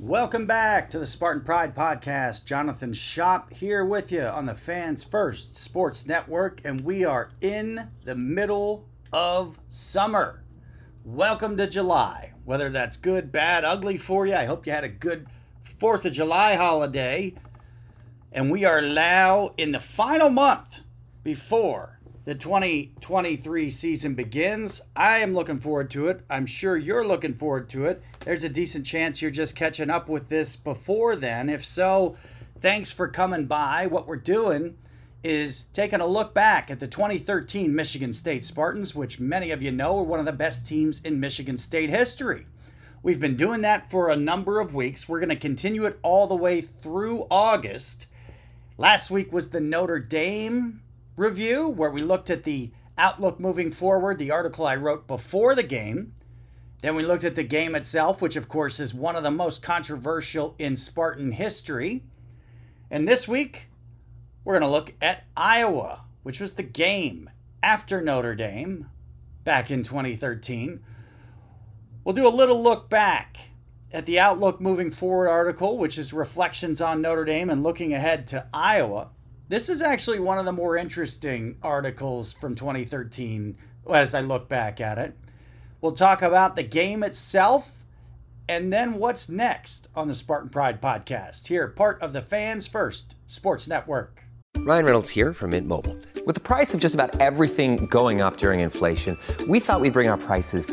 Welcome back to the Spartan Pride Podcast. Jonathan Shop here with you on the Fans First Sports Network, and we are in the middle of summer. Welcome to July. Whether that's good, bad, ugly for you, I hope you had a good 4th of July holiday. And we are now in the final month before the 2023 season begins. I am looking forward to it. I'm sure you're looking forward to it. There's a decent chance you're just catching up with this before then. If so, thanks for coming by. What we're doing is taking a look back at the 2013 Michigan State Spartans, which many of you know are one of the best teams in Michigan State history. We've been doing that for a number of weeks. We're going to continue it all the way through August. Last week was the Notre Dame review where we looked at the outlook moving forward, the article I wrote before the game. Then we looked at the game itself, which of course is one of the most controversial in Spartan history. And this week, we're going to look at Iowa, which was the game after Notre Dame back in 2013. We'll do a little look back at the Outlook Moving Forward article, which is reflections on Notre Dame and looking ahead to Iowa. This is actually one of the more interesting articles from 2013 as I look back at it. We'll talk about the game itself and then what's next on the Spartan Pride podcast. Here, part of the Fans First Sports Network. Ryan Reynolds here from Mint Mobile. With the price of just about everything going up during inflation, we thought we'd bring our prices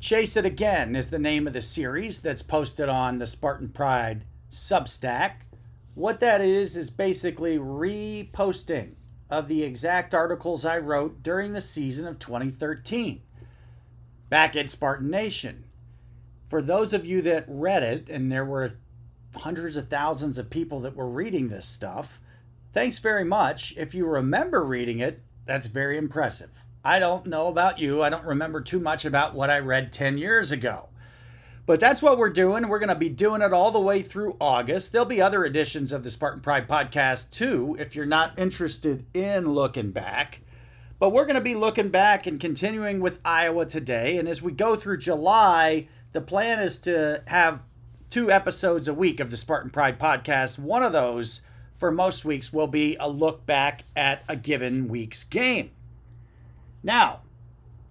Chase It Again is the name of the series that's posted on the Spartan Pride Substack. What that is, is basically reposting of the exact articles I wrote during the season of 2013 back at Spartan Nation. For those of you that read it, and there were hundreds of thousands of people that were reading this stuff, thanks very much. If you remember reading it, that's very impressive. I don't know about you. I don't remember too much about what I read 10 years ago. But that's what we're doing. We're going to be doing it all the way through August. There'll be other editions of the Spartan Pride podcast too, if you're not interested in looking back. But we're going to be looking back and continuing with Iowa today. And as we go through July, the plan is to have two episodes a week of the Spartan Pride podcast. One of those for most weeks will be a look back at a given week's game. Now,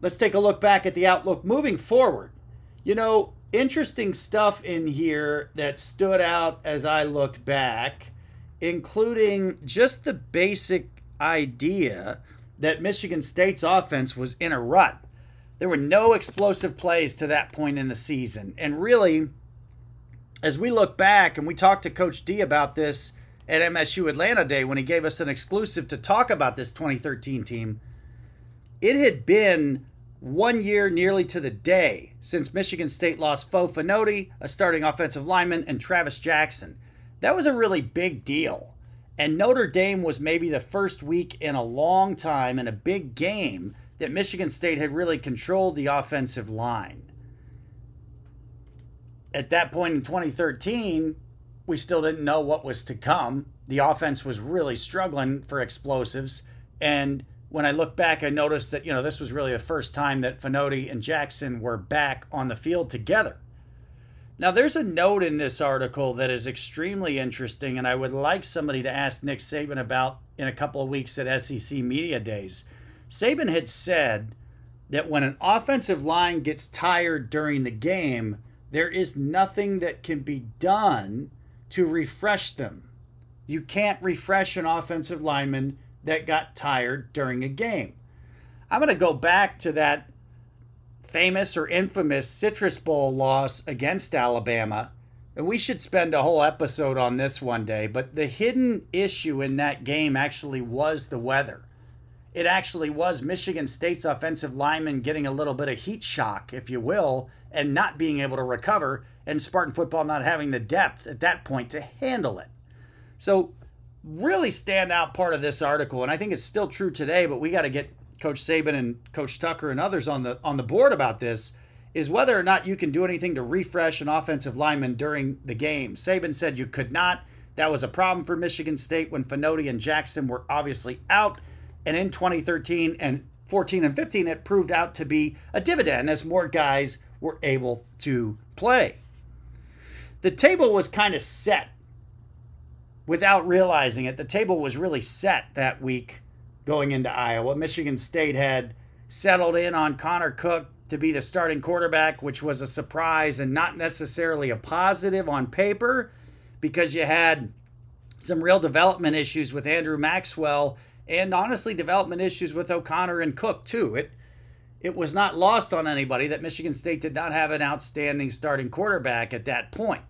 let's take a look back at the outlook moving forward. You know, interesting stuff in here that stood out as I looked back, including just the basic idea that Michigan State's offense was in a rut. There were no explosive plays to that point in the season. And really, as we look back and we talked to Coach D about this at MSU Atlanta Day when he gave us an exclusive to talk about this 2013 team, it had been one year nearly to the day since Michigan State lost Fou Fonoti, a starting offensive lineman, and Travis Jackson. That was a really big deal. And Notre Dame was maybe the first week in a long time in a big game that Michigan State had really controlled the offensive line. At that point in 2013, we still didn't know what was to come. The offense was really struggling for explosives. And when I look back, I noticed that, you know, this was really the first time that Fonoti and Jackson were back on the field together. Now, there's a note in this article that is extremely interesting, and I would like somebody to ask Nick Saban about in a couple of weeks at SEC Media Days. Saban had said that when an offensive line gets tired during the game, there is nothing that can be done to refresh them. You can't refresh an offensive lineman that got tired during a game. I'm going to go back to that famous or infamous Citrus Bowl loss against Alabama. And we should spend a whole episode on this one day. But the hidden issue in that game actually was the weather. It actually was Michigan State's offensive lineman getting a little bit of heat shock, if you will, and not being able to recover, and Spartan football not having the depth at that point to handle it. So, really standout part of this article, and I think it's still true today, but we got to get Coach Saban and Coach Tucker and others on the on the board about this is whether or not you can do anything to refresh an offensive lineman during the game. Saban said you could not. That was a problem for Michigan State when Fonoti and Jackson were obviously out. And in 2013 and 14 and 15, it proved out to be a dividend as more guys were able to play. The table was kind of set without realizing it. The table was really set that week going into Iowa. Michigan State had settled in on Connor Cook to be the starting quarterback, which was a surprise and not necessarily a positive on paper because you had some real development issues with Andrew Maxwell and honestly development issues with O'Connor and Cook too. It it was not lost on anybody that Michigan State did not have an outstanding starting quarterback at that point.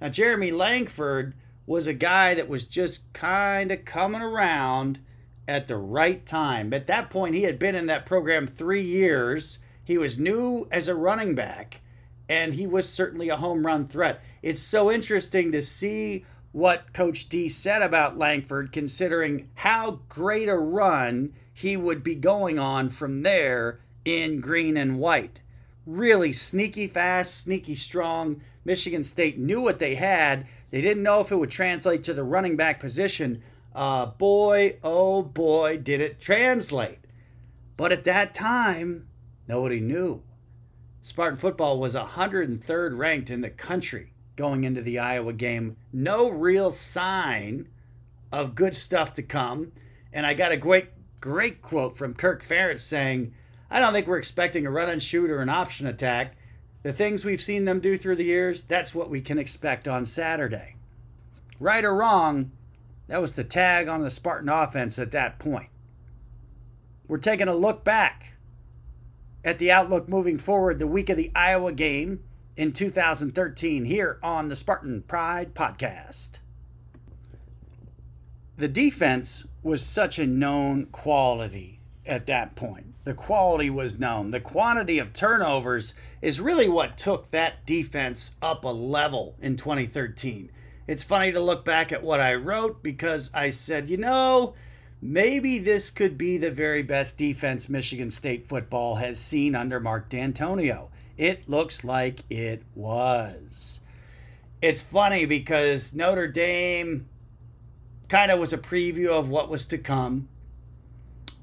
Now Jeremy Langford was a guy that was just kind of coming around at the right time. At that point, he had been in that program three years. He was new as a running back, and he was certainly a home run threat. It's so interesting to see what Coach D said about Langford, considering how great a run he would be going on from there in green and white. Really sneaky fast, sneaky strong. Michigan State knew what they had. They didn't know if it would translate to the running back position, uh, boy, oh boy, did it translate. But at that time, nobody knew. Spartan football was 103rd ranked in the country going into the Iowa game. No real sign of good stuff to come. And I got a great, great quote from Kirk Ferentz saying, I don't think we're expecting a run and shoot or an option attack. The things we've seen them do through the years, that's what we can expect on Saturday. Right or wrong, that was the tag on the Spartan offense at that point. We're taking a look back at the outlook moving forward the week of the Iowa game in 2013 here on the Spartan Pride podcast. The defense was such a known quality at that point. The quality was known. The quantity of turnovers is really what took that defense up a level in 2013. It's funny to look back at what I wrote because I said, you know, maybe this could be the very best defense Michigan State football has seen under Mark Dantonio. It looks like it was. It's funny because Notre Dame kind of was a preview of what was to come.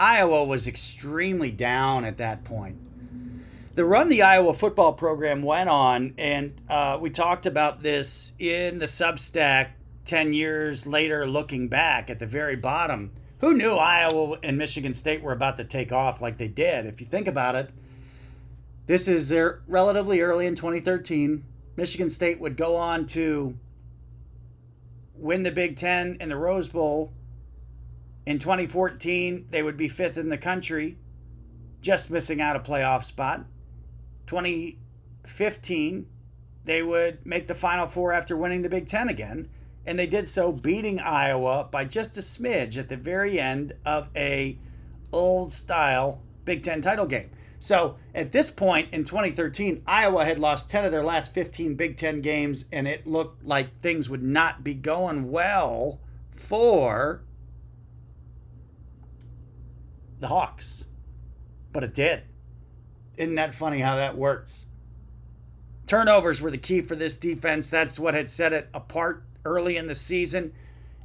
Iowa was extremely down at that point. the run the Iowa football program went on, and uh, we talked about this in the Substack 10 years later, looking back at the very bottom. Who knew Iowa and Michigan State were about to take off like they did? If you think about it, this is their relatively early in 2013. Michigan State would go on to win the Big Ten and the Rose Bowl. In 2014, they would be fifth in the country, just missing out a playoff spot. 2015, they would make the Final Four after winning the Big Ten again, and they did so beating Iowa by just a smidge at the very end of a old style Big Ten title game. So at this point in 2013, Iowa had lost 10 of their last 15 Big Ten games, and it looked like things would not be going well for the Hawks. But it did. Isn't that funny how that works? Turnovers were the key for this defense. That's what had set it apart early in the season.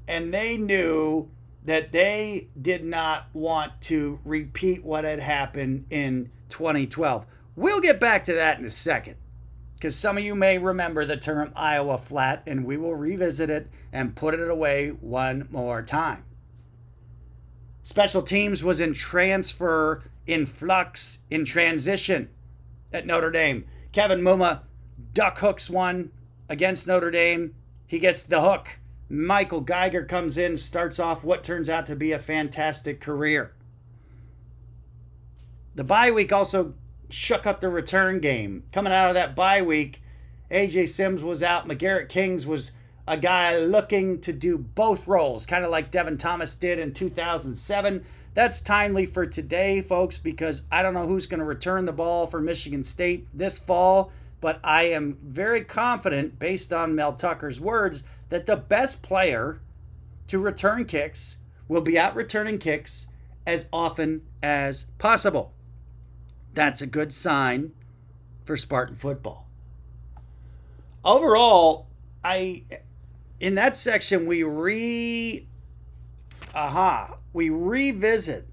And they knew that they did not want to repeat what had happened in 2012. We'll get back to that in a second because some of you may remember the term Iowa flat, and we will revisit it and put it away one more time. Special teams was in transfer in flux, in transition at Notre Dame. Kevin Muma duck hooks one against Notre Dame. He gets the hook. Michael Geiger comes in, starts off what turns out to be a fantastic career. The bye week also shook up the return game. Coming out of that bye week, AJ Sims was out. Macgarrett Kings was a guy looking to do both roles, kind of like Devin Thomas did in 2007. That's timely for today, folks, because I don't know who's going to return the ball for Michigan State this fall, but I am very confident, based on Mel Tucker's words, that the best player to return kicks will be out returning kicks as often as possible. That's a good sign for Spartan football. Overall, I in that section we re aha we revisit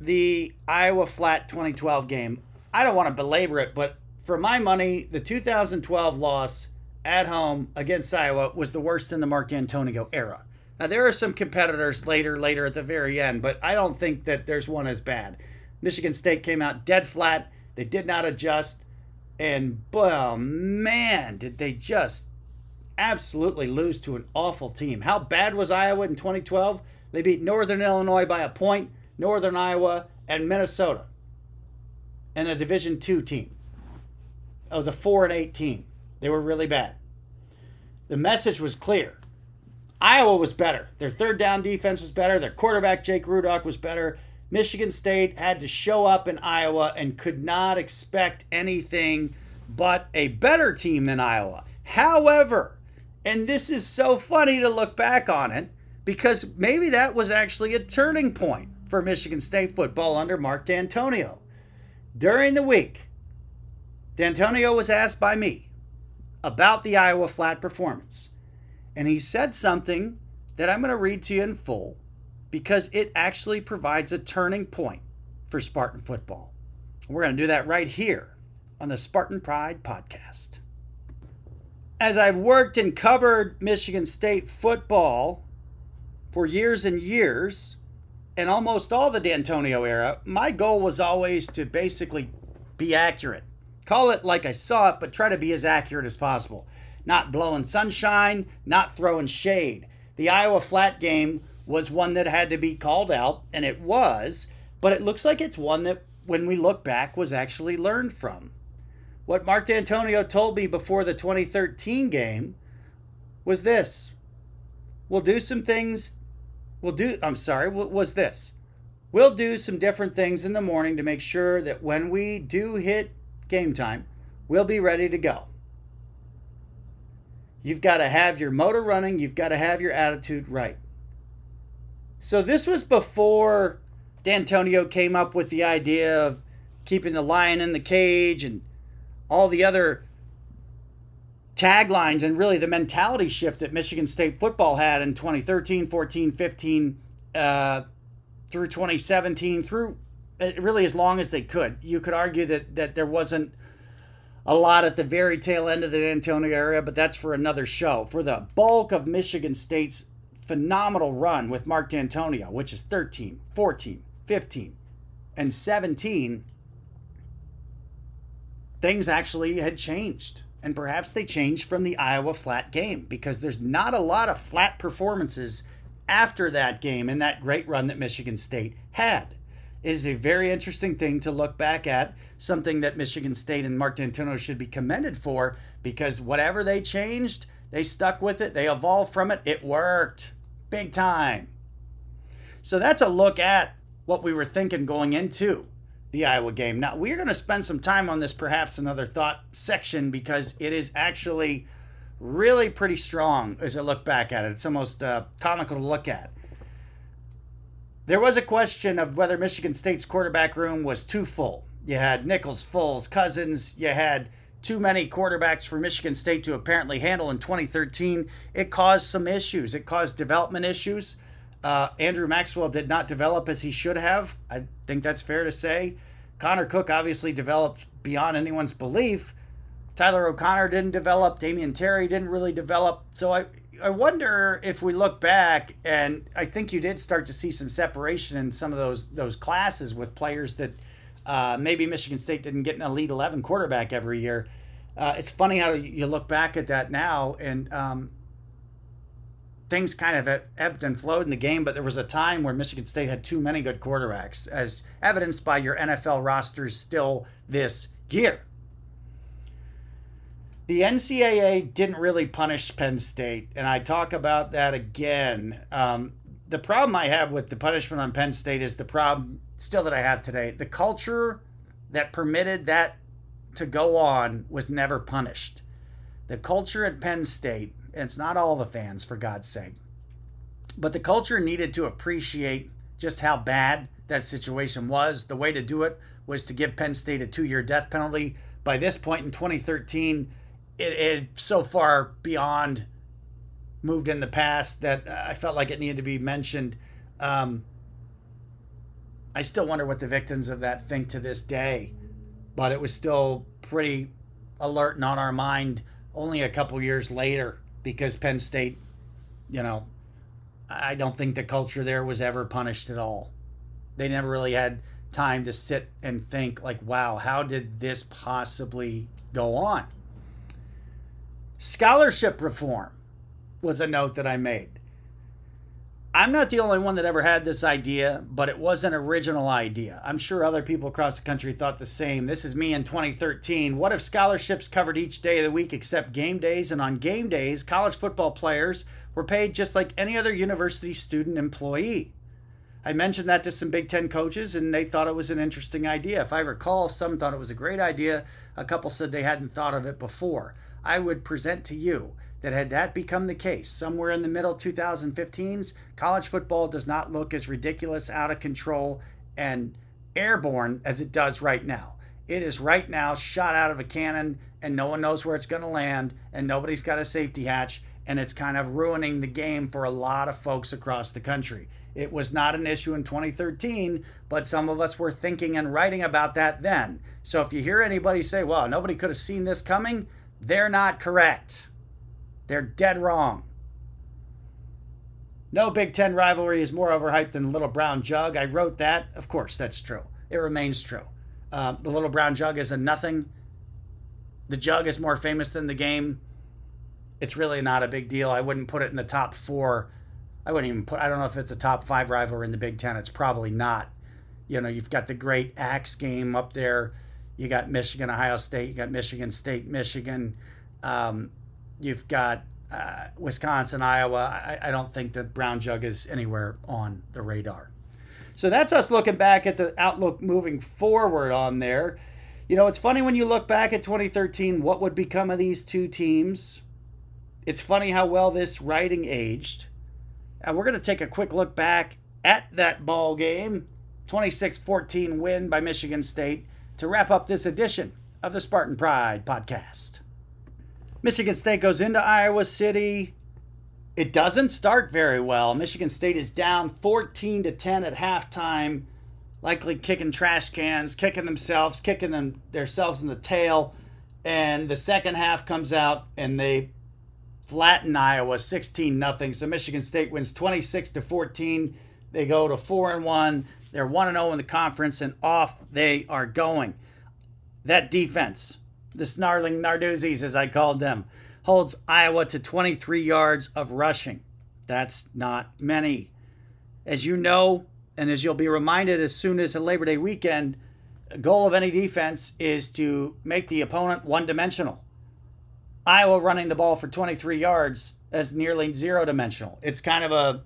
the Iowa Flat 2012 game. I don't want to belabor it, but for my money, the 2012 loss at home against Iowa was the worst in the Mark Dantonio era. Now there are some competitors later, later at the very end, but I don't think that there's one as bad. Michigan State came out dead flat. They did not adjust, and oh man, did they just absolutely lose to an awful team. How bad was Iowa in 2012? They beat Northern Illinois by a point, Northern Iowa, and Minnesota. And a Division two team. That was a four and eight team. They were really bad. The message was clear. Iowa was better. Their third down defense was better. Their quarterback, Jake Rudock, was better. Michigan State had to show up in Iowa and could not expect anything but a better team than Iowa. However, and this is so funny to look back on it, because maybe that was actually a turning point for Michigan State football under Mark Dantonio. During the week, Dantonio was asked by me about the Iowa flat performance, and he said something that I'm going to read to you in full because it actually provides a turning point for Spartan football. We're going to do that right here on the Spartan Pride podcast. As I've worked and covered Michigan State football for years and years, and almost all the Dantonio era, my goal was always to basically be accurate. Call it like I saw it, but try to be as accurate as possible. Not blowing sunshine, not throwing shade. The Iowa flat game was one that had to be called out, and it was, but it looks like it's one that, when we look back, was actually learned from. What Mark Dantonio told me before the 2013 game was this We'll do some things We'll do, I'm sorry, was this. We'll do some different things in the morning to make sure that when we do hit game time, we'll be ready to go. You've got to have your motor running, you've got to have your attitude right. So this was before Dantonio came up with the idea of keeping the lion in the cage and all the other taglines and really the mentality shift that Michigan State football had in 2013, 14, 15, uh, through 2017, through uh, really as long as they could. You could argue that that there wasn't a lot at the very tail end of the Dantonio area, but that's for another show. For the bulk of Michigan State's phenomenal run with Mark Dantonio, which is 13, 14, 15, and 17, things actually had changed. And perhaps they changed from the Iowa flat game because there's not a lot of flat performances after that game and that great run that Michigan State had. It is a very interesting thing to look back at, something that Michigan State and Mark Dantonio should be commended for because whatever they changed, they stuck with it, they evolved from it, it worked big time. So that's a look at what we were thinking going into the Iowa game. Now, we're going to spend some time on this, perhaps another thought section, because it is actually really pretty strong as I look back at it. It's almost uh, comical to look at. There was a question of whether Michigan State's quarterback room was too full. You had Nichols, Foles, Cousins. You had too many quarterbacks for Michigan State to apparently handle in 2013. It caused some issues. It caused development issues. Uh, Andrew Maxwell did not develop as he should have. I think that's fair to say. Connor Cook obviously developed beyond anyone's belief. Tyler O'Connor didn't develop. Damion Terry didn't really develop. So I, I wonder if we look back, and I think you did start to see some separation in some of those those classes with players that uh, maybe Michigan State didn't get an elite eleven quarterback every year. Uh, it's funny how you look back at that now, and um, things kind of ebbed and flowed in the game. But there was a time where Michigan State had too many good quarterbacks, as evidenced by your NFL rosters still this year the NCAA didn't really punish Penn State, and I talk about that again. Um, the problem I have with the punishment on Penn State is the problem still that I have today. The culture that permitted that to go on was never punished. The culture at Penn State, it's not all the fans, for God's sake, but the culture needed to appreciate just how bad that situation was. The way to do it was to give Penn State a two year death penalty. By this point in 2013, it, it so far beyond moved in the past that I felt like it needed to be mentioned. Um, I still wonder what the victims of that think to this day, but it was still pretty alert and on our mind only a couple years later because Penn State, you know, I don't think the culture there was ever punished at all. They never really had time to sit and think, like, wow, how did this possibly go on? Scholarship reform was a note that I made. I'm not the only one that ever had this idea, but it was an original idea. I'm sure other people across the country thought the same. This is me in 2013. What if scholarships covered each day of the week except game days? And on game days, college football players were paid just like any other university student employee. I mentioned that to some Big Ten coaches, and they thought it was an interesting idea. If I recall, some thought it was a great idea. A couple said they hadn't thought of it before. I would present to you that had that become the case somewhere in the middle 2015s, college football does not look as ridiculous, out of control, and airborne as it does right now. It is right now shot out of a cannon, and no one knows where it's going to land, and nobody's got a safety hatch, and it's kind of ruining the game for a lot of folks across the country. It was not an issue in 2013, but some of us were thinking and writing about that then. So if you hear anybody say, well, nobody could have seen this coming, they're not correct. They're dead wrong. No Big Ten rivalry is more overhyped than the Little Brown Jug. I wrote that. Of course, that's true. It remains true. Uh, the Little Brown Jug is a nothing. The jug is more famous than the game. It's really not a big deal. I wouldn't put it in the top four. I wouldn't even put. I don't know if it's a top five rivalry in the Big Ten. It's probably not. You know, you've got the great axe game up there you got Michigan, Ohio State. You got Michigan State, Michigan. Um, you've got uh, Wisconsin, Iowa. I, I don't think that Brown Jug is anywhere on the radar. So that's us looking back at the outlook moving forward on there. You know, it's funny when you look back at 2013, what would become of these two teams? It's funny how well this writing aged. And we're going to take a quick look back at that ball game 26 14 win by Michigan State to wrap up this edition of the Spartan Pride podcast. Michigan State goes into Iowa City. It doesn't start very well. Michigan State is down 14 to 10 at halftime. likely kicking trash cans, kicking themselves, kicking them themselves in the tail. And the second half comes out and they flatten Iowa 16 nothing. So Michigan State wins 26 to 14. They go to 4 and 1. They're 1 and 0 in the conference and off they are going. That defense, the snarling Narduzzi's as I called them, holds Iowa to 23 yards of rushing. That's not many. As you know, and as you'll be reminded as soon as a Labor Day weekend, the goal of any defense is to make the opponent one dimensional. Iowa running the ball for 23 yards as nearly zero dimensional. It's kind of a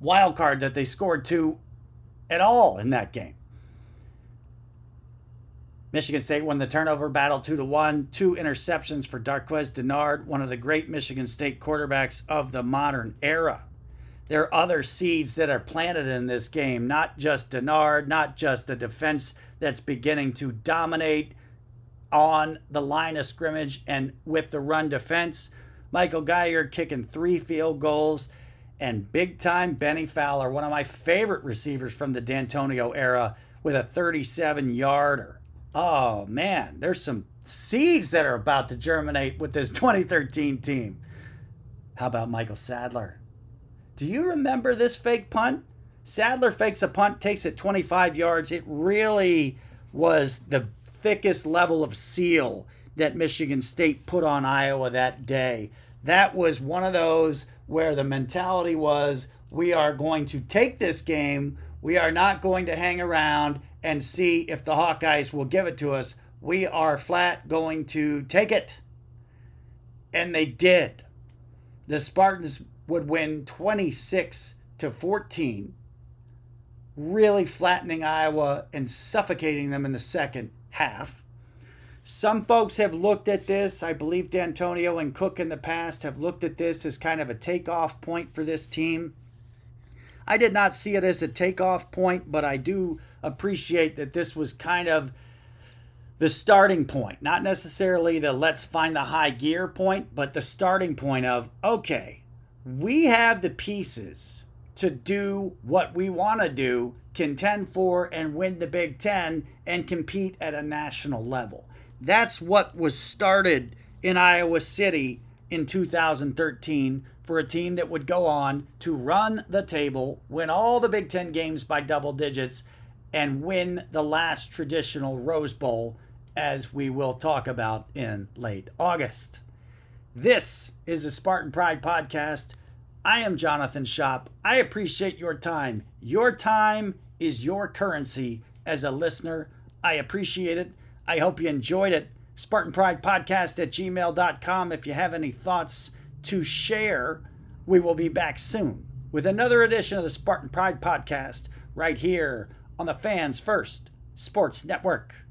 wild card that they scored two at all in that game. Michigan State won the turnover battle 2 to 1. Two interceptions for Darqueze Dennard, one of the great Michigan State quarterbacks of the modern era. There are other seeds that are planted in this game, not just Dennard, not just the defense that's beginning to dominate on the line of scrimmage and with the run defense. Michael Geiger kicking three field goals, and big time Benny Fowler, one of my favorite receivers from the Dantonio era, with a 37 yarder. Oh man, there's some seeds that are about to germinate with this 2013 team. How about Michael Sadler? Do you remember this fake punt? Sadler fakes a punt, takes it 25 yards. It really was the thickest level of seal that Michigan State put on Iowa that day. That was one of those where the mentality was we are going to take this game. We are not going to hang around and see if the Hawkeyes will give it to us. We are flat going to take it. And they did. The Spartans would win 26 to 14, really flattening Iowa and suffocating them in the second half. Some folks have looked at this. I believe Dantonio and Cook in the past have looked at this as kind of a takeoff point for this team. I did not see it as a takeoff point, but I do appreciate that this was kind of the starting point, not necessarily the let's find the high gear point, but the starting point of okay, we have the pieces to do what we want to do, contend for and win the Big Ten and compete at a national level. That's what was started in Iowa City in 2013 for a team that would go on to run the table, win all the Big Ten games by double digits, and win the last traditional Rose Bowl, as we will talk about in late August. This is the Spartan Pride Podcast. I am Jonathan Shop. I appreciate your time. Your time is your currency as a listener. I appreciate it. I hope you enjoyed it. Spartan Pride Podcast at gmail.com. If you have any thoughts to share, we will be back soon with another edition of the Spartan Pride Podcast right here on the Fans First Sports Network.